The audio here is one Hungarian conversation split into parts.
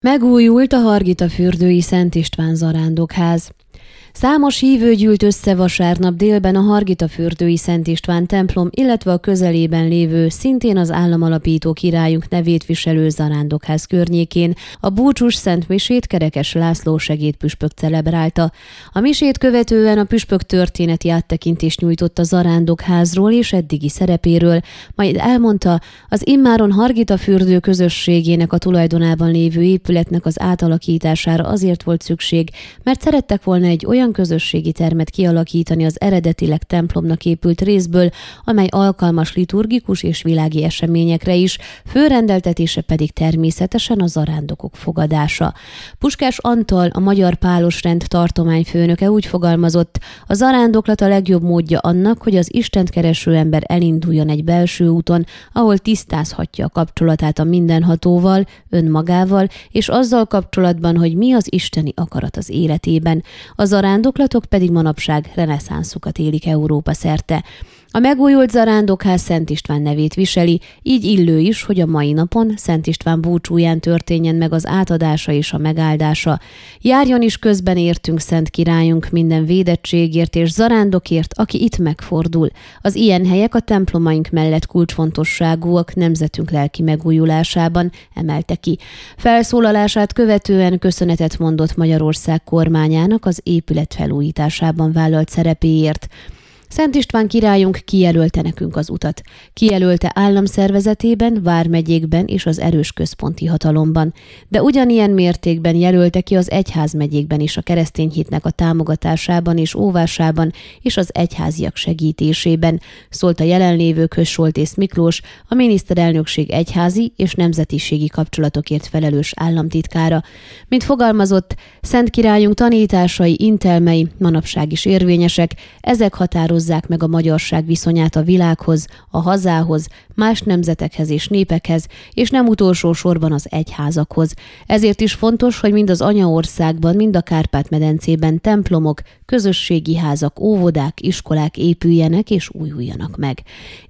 Megújult a Hargita fürdői Szent István zarándokház. Számos hívő gyűlt össze vasárnap délben a Hargita fürdői Szent István templom, illetve a közelében lévő, szintén az államalapító királyunk nevét viselő zarándokház környékén a búcsús Szent Misét Kerekes László segédpüspök celebrálta. A misét követően a püspök történeti áttekintést nyújtott a zarándokházról és eddigi szerepéről, majd elmondta, az immáron Hargita fürdő közösségének a tulajdonában lévő épületnek az átalakítására azért volt szükség, mert szerettek volna egy olyan olyan közösségi termet kialakítani az eredetileg templomnak épült részből, amely alkalmas liturgikus és világi eseményekre is, főrendeltetése pedig természetesen a zarándokok fogadása. Puskás Antal, a Magyar Pálos Rend tartományfőnöke úgy fogalmazott, a zarándoklat a legjobb módja annak, hogy az Istent kereső ember elinduljon egy belső úton, ahol tisztázhatja a kapcsolatát a mindenhatóval, önmagával, és azzal kapcsolatban, hogy mi az isteni akarat az életében. A zarándoklatok pedig manapság reneszánszukat élik Európa szerte. A megújult zarándokház Szent István nevét viseli, így illő is, hogy a mai napon Szent István búcsúján történjen meg az átadása és a megáldása. Járjon is közben értünk Szent Királyunk minden védettségért és zarándokért, aki itt megfordul. Az ilyen helyek a templomaink mellett kulcsfontosságúak nemzetünk lelki megújulásában, emelte ki. Felszólalását követően köszönetet mondott Magyarország kormányának az épület felújításában vállalt szerepéért. Szent István királyunk kijelölte nekünk az utat. Kijelölte államszervezetében, vármegyékben és az erős központi hatalomban. De ugyanilyen mértékben jelölte ki az egyházmegyékben is a keresztény hitnek a támogatásában és óvásában és az egyháziak segítésében, szólt a jelenlévő közsoltész Miklós, a miniszterelnökség egyházi és nemzetiségi kapcsolatokért felelős államtitkára. Mint fogalmazott, Szent királyunk tanításai, intelmei manapság is érvényesek, ezek határoz határozzák meg a magyarság viszonyát a világhoz, a hazához, más nemzetekhez és népekhez, és nem utolsó sorban az egyházakhoz. Ezért is fontos, hogy mind az anyaországban, mind a Kárpát-medencében templomok, közösségi házak, óvodák, iskolák épüljenek és újuljanak meg.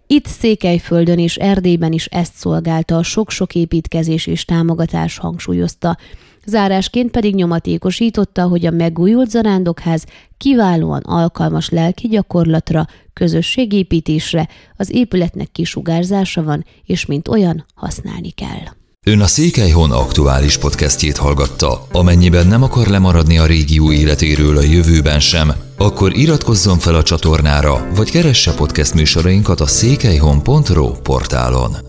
Itt Székelyföldön és Erdélyben is ezt szolgálta a sok-sok építkezés és támogatás hangsúlyozta, Zárásként pedig nyomatékosította, hogy a megújult zarándokház kiválóan alkalmas lelki gyakorlatra, közösségépítésre, az épületnek kisugárzása van, és mint olyan használni kell. Ön a Székelyhon aktuális podcastjét hallgatta. Amennyiben nem akar lemaradni a régió életéről a jövőben sem, akkor iratkozzon fel a csatornára, vagy keresse podcast műsorainkat a székelyhon.pro portálon.